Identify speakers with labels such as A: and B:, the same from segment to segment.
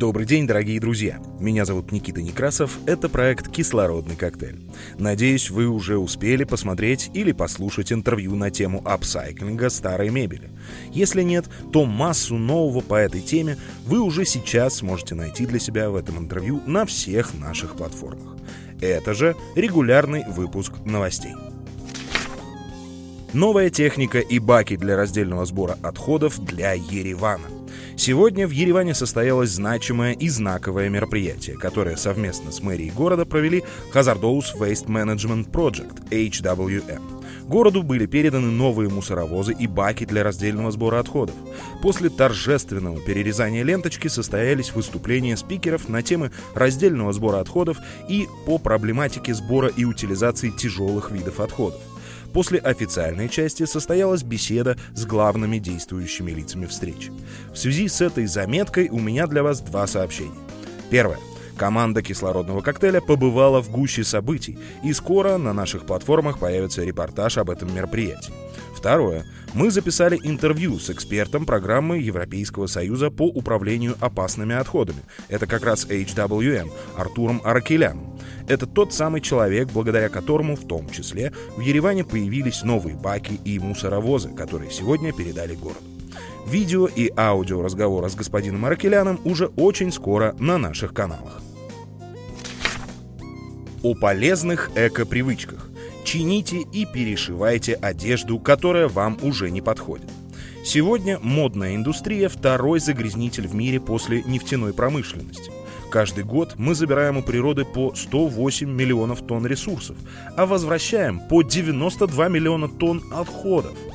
A: Добрый день, дорогие друзья! Меня зовут Никита Некрасов, это проект «Кислородный коктейль». Надеюсь, вы уже успели посмотреть или послушать интервью на тему апсайклинга старой мебели. Если нет, то массу нового по этой теме вы уже сейчас сможете найти для себя в этом интервью на всех наших платформах. Это же регулярный выпуск новостей. Новая техника и баки для раздельного сбора отходов для Еревана. Сегодня в Ереване состоялось значимое и знаковое мероприятие, которое совместно с мэрией города провели Hazardous Waste Management Project, HWM. Городу были переданы новые мусоровозы и баки для раздельного сбора отходов. После торжественного перерезания ленточки состоялись выступления спикеров на темы раздельного сбора отходов и по проблематике сбора и утилизации тяжелых видов отходов. После официальной части состоялась беседа с главными действующими лицами встречи. В связи с этой заметкой у меня для вас два сообщения. Первое. Команда кислородного коктейля побывала в гуще событий, и скоро на наших платформах появится репортаж об этом мероприятии. Второе. Мы записали интервью с экспертом программы Европейского Союза по управлению опасными отходами. Это как раз HWM, Артуром Аракеляном. Это тот самый человек, благодаря которому, в том числе, в Ереване появились новые баки и мусоровозы, которые сегодня передали городу. Видео и аудио разговора с господином Аракеляном уже очень скоро на наших каналах. О полезных эко-привычках. Чините и перешивайте одежду, которая вам уже не подходит. Сегодня модная индустрия – второй загрязнитель в мире после нефтяной промышленности. Каждый год мы забираем у природы по 108 миллионов тонн ресурсов, а возвращаем по 92 миллиона тонн отходов –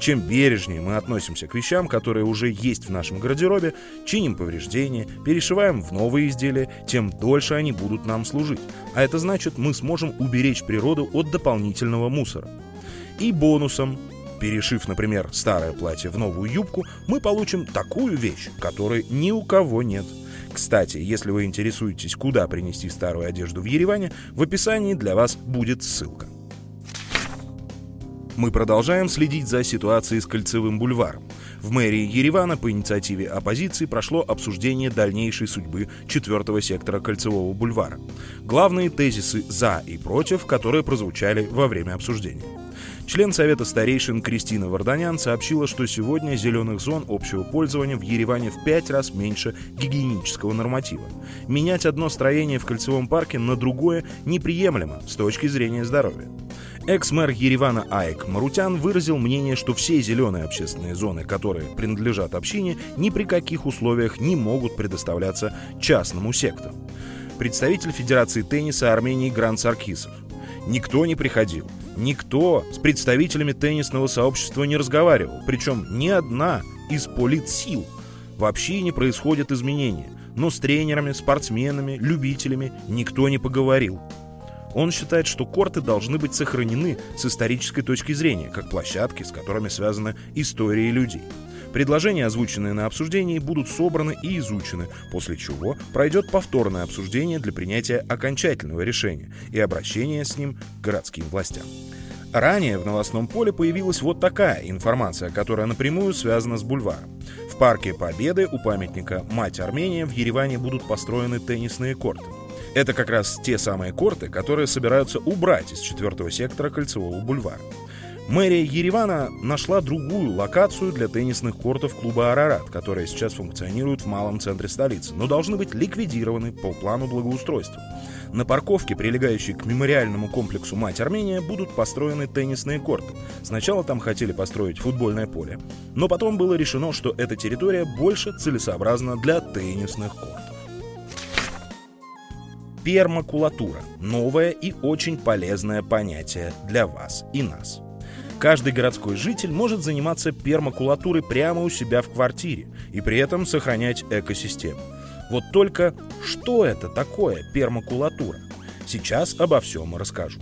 A: чем бережнее мы относимся к вещам, которые уже есть в нашем гардеробе, чиним повреждения, перешиваем в новые изделия, тем дольше они будут нам служить. А это значит, мы сможем уберечь природу от дополнительного мусора. И бонусом Перешив, например, старое платье в новую юбку, мы получим такую вещь, которой ни у кого нет. Кстати, если вы интересуетесь, куда принести старую одежду в Ереване, в описании для вас будет ссылка. Мы продолжаем следить за ситуацией с Кольцевым бульваром. В мэрии Еревана по инициативе оппозиции прошло обсуждение дальнейшей судьбы четвертого сектора Кольцевого бульвара. Главные тезисы «за» и «против», которые прозвучали во время обсуждения. Член Совета старейшин Кристина Варданян сообщила, что сегодня зеленых зон общего пользования в Ереване в пять раз меньше гигиенического норматива. Менять одно строение в кольцевом парке на другое неприемлемо с точки зрения здоровья. Экс-мэр Еревана Аек Марутян выразил мнение, что все зеленые общественные зоны, которые принадлежат общине, ни при каких условиях не могут предоставляться частному сектору. Представитель Федерации тенниса Армении Гранд Саркисов. Никто не приходил. Никто с представителями теннисного сообщества не разговаривал. Причем ни одна из политсил. Вообще не происходят изменения. Но с тренерами, спортсменами, любителями никто не поговорил. Он считает, что корты должны быть сохранены с исторической точки зрения, как площадки, с которыми связана история людей. Предложения, озвученные на обсуждении, будут собраны и изучены, после чего пройдет повторное обсуждение для принятия окончательного решения и обращения с ним к городским властям. Ранее в новостном поле появилась вот такая информация, которая напрямую связана с бульваром. В парке Победы у памятника «Мать Армения» в Ереване будут построены теннисные корты. Это как раз те самые корты, которые собираются убрать из четвертого сектора Кольцевого бульвара. Мэрия Еревана нашла другую локацию для теннисных кортов клуба «Арарат», которые сейчас функционируют в малом центре столицы, но должны быть ликвидированы по плану благоустройства. На парковке, прилегающей к мемориальному комплексу «Мать Армения», будут построены теннисные корты. Сначала там хотели построить футбольное поле, но потом было решено, что эта территория больше целесообразна для теннисных кортов. Пермакулатура – новое и очень полезное понятие для вас и нас. Каждый городской житель может заниматься пермакулатурой прямо у себя в квартире и при этом сохранять экосистему. Вот только что это такое пермакулатура? Сейчас обо всем расскажу.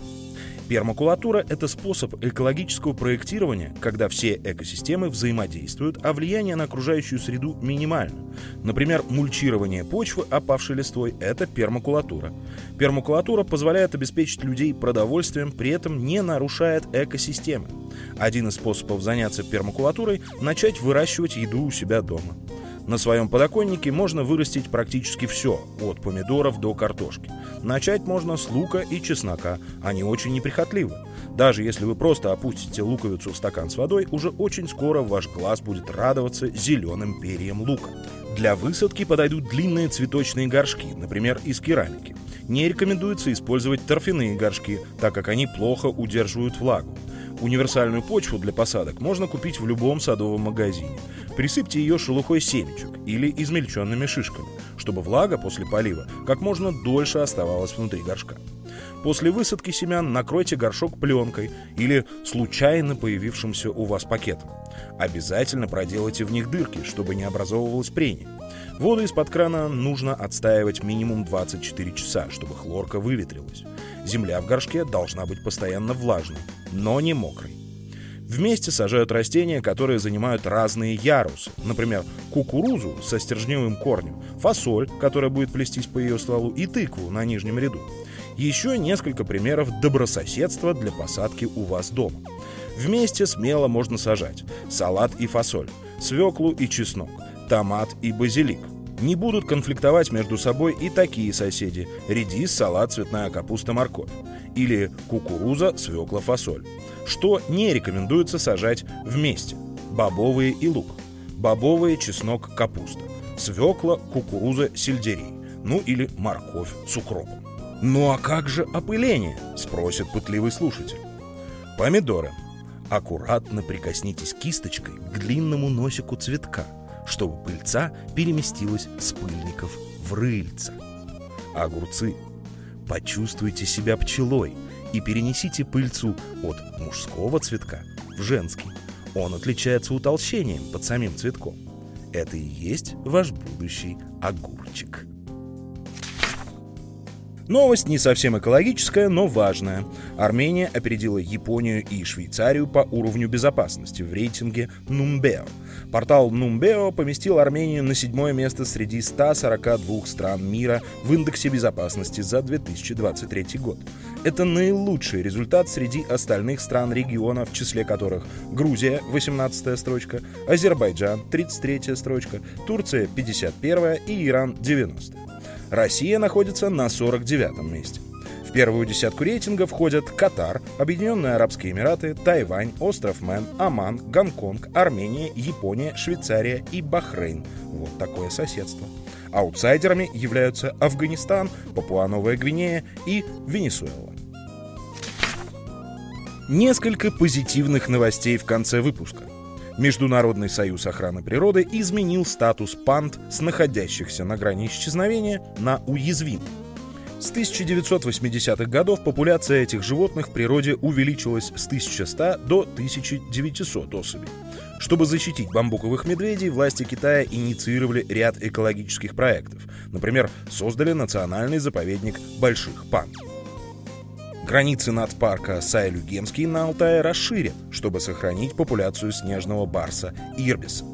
A: Пермакулатура — это способ экологического проектирования, когда все экосистемы взаимодействуют, а влияние на окружающую среду минимально. Например, мульчирование почвы опавшей листвой — это пермакулатура. Пермакулатура позволяет обеспечить людей продовольствием, при этом не нарушает экосистемы. Один из способов заняться пермакулатурой — начать выращивать еду у себя дома. На своем подоконнике можно вырастить практически все, от помидоров до картошки. Начать можно с лука и чеснока, они очень неприхотливы. Даже если вы просто опустите луковицу в стакан с водой, уже очень скоро ваш глаз будет радоваться зеленым перьям лука. Для высадки подойдут длинные цветочные горшки, например, из керамики. Не рекомендуется использовать торфяные горшки, так как они плохо удерживают влагу. Универсальную почву для посадок можно купить в любом садовом магазине. Присыпьте ее шелухой семечек или измельченными шишками, чтобы влага после полива как можно дольше оставалась внутри горшка. После высадки семян накройте горшок пленкой или случайно появившимся у вас пакетом. Обязательно проделайте в них дырки, чтобы не образовывалось прение. Воду из-под крана нужно отстаивать минимум 24 часа, чтобы хлорка выветрилась. Земля в горшке должна быть постоянно влажной, но не мокрой. Вместе сажают растения, которые занимают разные ярусы. Например, кукурузу со стержневым корнем, фасоль, которая будет плестись по ее стволу, и тыкву на нижнем ряду. Еще несколько примеров добрососедства для посадки у вас дома. Вместе смело можно сажать салат и фасоль, свеклу и чеснок, томат и базилик. Не будут конфликтовать между собой и такие соседи – редис, салат, цветная капуста, морковь. Или кукуруза, свекла, фасоль. Что не рекомендуется сажать вместе – бобовые и лук. Бобовые, чеснок, капуста. Свекла, кукуруза, сельдерей. Ну или морковь с укропом. «Ну а как же опыление?» – спросит пытливый слушатель. Помидоры. Аккуратно прикоснитесь кисточкой к длинному носику цветка, чтобы пыльца переместилась с пыльников в рыльца. Огурцы. Почувствуйте себя пчелой и перенесите пыльцу от мужского цветка в женский. Он отличается утолщением под самим цветком. Это и есть ваш будущий огурчик. Новость не совсем экологическая, но важная. Армения опередила Японию и Швейцарию по уровню безопасности в рейтинге Numbeo. Портал Numbeo поместил Армению на седьмое место среди 142 стран мира в индексе безопасности за 2023 год. Это наилучший результат среди остальных стран региона, в числе которых Грузия 18 строчка, Азербайджан 33 строчка, Турция 51 и Иран 90. Россия находится на 49-м месте. В первую десятку рейтинга входят Катар, Объединенные Арабские Эмираты, Тайвань, остров Мэн, Оман, Гонконг, Армения, Япония, Швейцария и Бахрейн. Вот такое соседство. Аутсайдерами являются Афганистан, Папуа-Новая Гвинея и Венесуэла. Несколько позитивных новостей в конце выпуска. Международный союз охраны природы изменил статус панд с находящихся на грани исчезновения на уязвим. С 1980-х годов популяция этих животных в природе увеличилась с 1100 до 1900 особей. Чтобы защитить бамбуковых медведей, власти Китая инициировали ряд экологических проектов. Например, создали национальный заповедник больших панд. Границы нацпарка Сайлюгемский на Алтае расширят, чтобы сохранить популяцию снежного барса Ирбиса.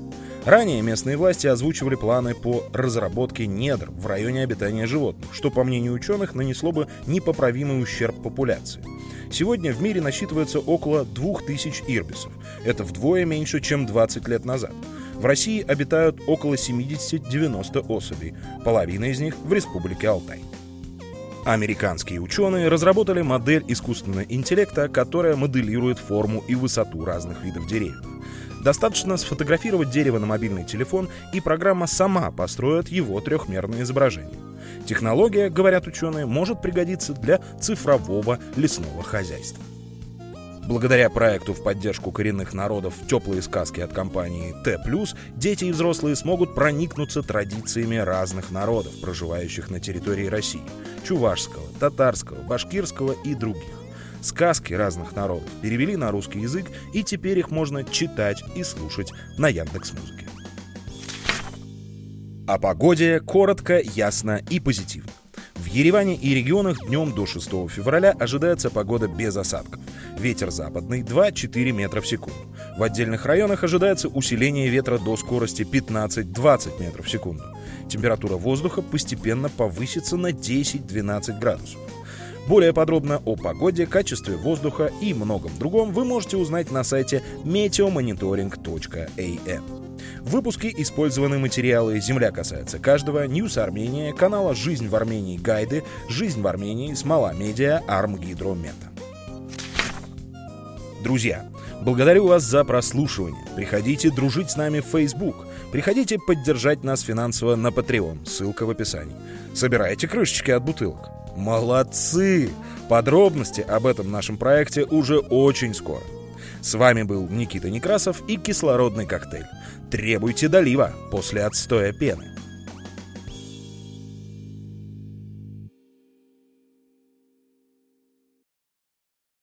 A: Ранее местные власти озвучивали планы по разработке недр в районе обитания животных, что, по мнению ученых, нанесло бы непоправимый ущерб популяции. Сегодня в мире насчитывается около 2000 ирбисов. Это вдвое меньше, чем 20 лет назад. В России обитают около 70-90 особей, половина из них в республике Алтай. Американские ученые разработали модель искусственного интеллекта, которая моделирует форму и высоту разных видов деревьев. Достаточно сфотографировать дерево на мобильный телефон, и программа сама построит его трехмерное изображение. Технология, говорят ученые, может пригодиться для цифрового лесного хозяйства. Благодаря проекту в поддержку коренных народов «Теплые сказки» от компании Т+, дети и взрослые смогут проникнуться традициями разных народов, проживающих на территории России – чувашского, татарского, башкирского и других. Сказки разных народов перевели на русский язык, и теперь их можно читать и слушать на Яндекс.Музыке. О погоде коротко, ясно и позитивно. Ереване и регионах днем до 6 февраля ожидается погода без осадков. Ветер западный 2-4 метра в секунду. В отдельных районах ожидается усиление ветра до скорости 15-20 метров в секунду. Температура воздуха постепенно повысится на 10-12 градусов. Более подробно о погоде, качестве воздуха и многом другом вы можете узнать на сайте meteomonitoring.am. В выпуске использованы материалы «Земля касается каждого», «Ньюс Армения», канала «Жизнь в Армении. Гайды», «Жизнь в Армении», «Смола Медиа», «Арм Гидромета». Друзья, благодарю вас за прослушивание. Приходите дружить с нами в Facebook. Приходите поддержать нас финансово на Patreon. Ссылка в описании. Собирайте крышечки от бутылок. Молодцы! Подробности об этом нашем проекте уже очень скоро. С вами был Никита Некрасов и кислородный коктейль. Требуйте долива после отстоя пены.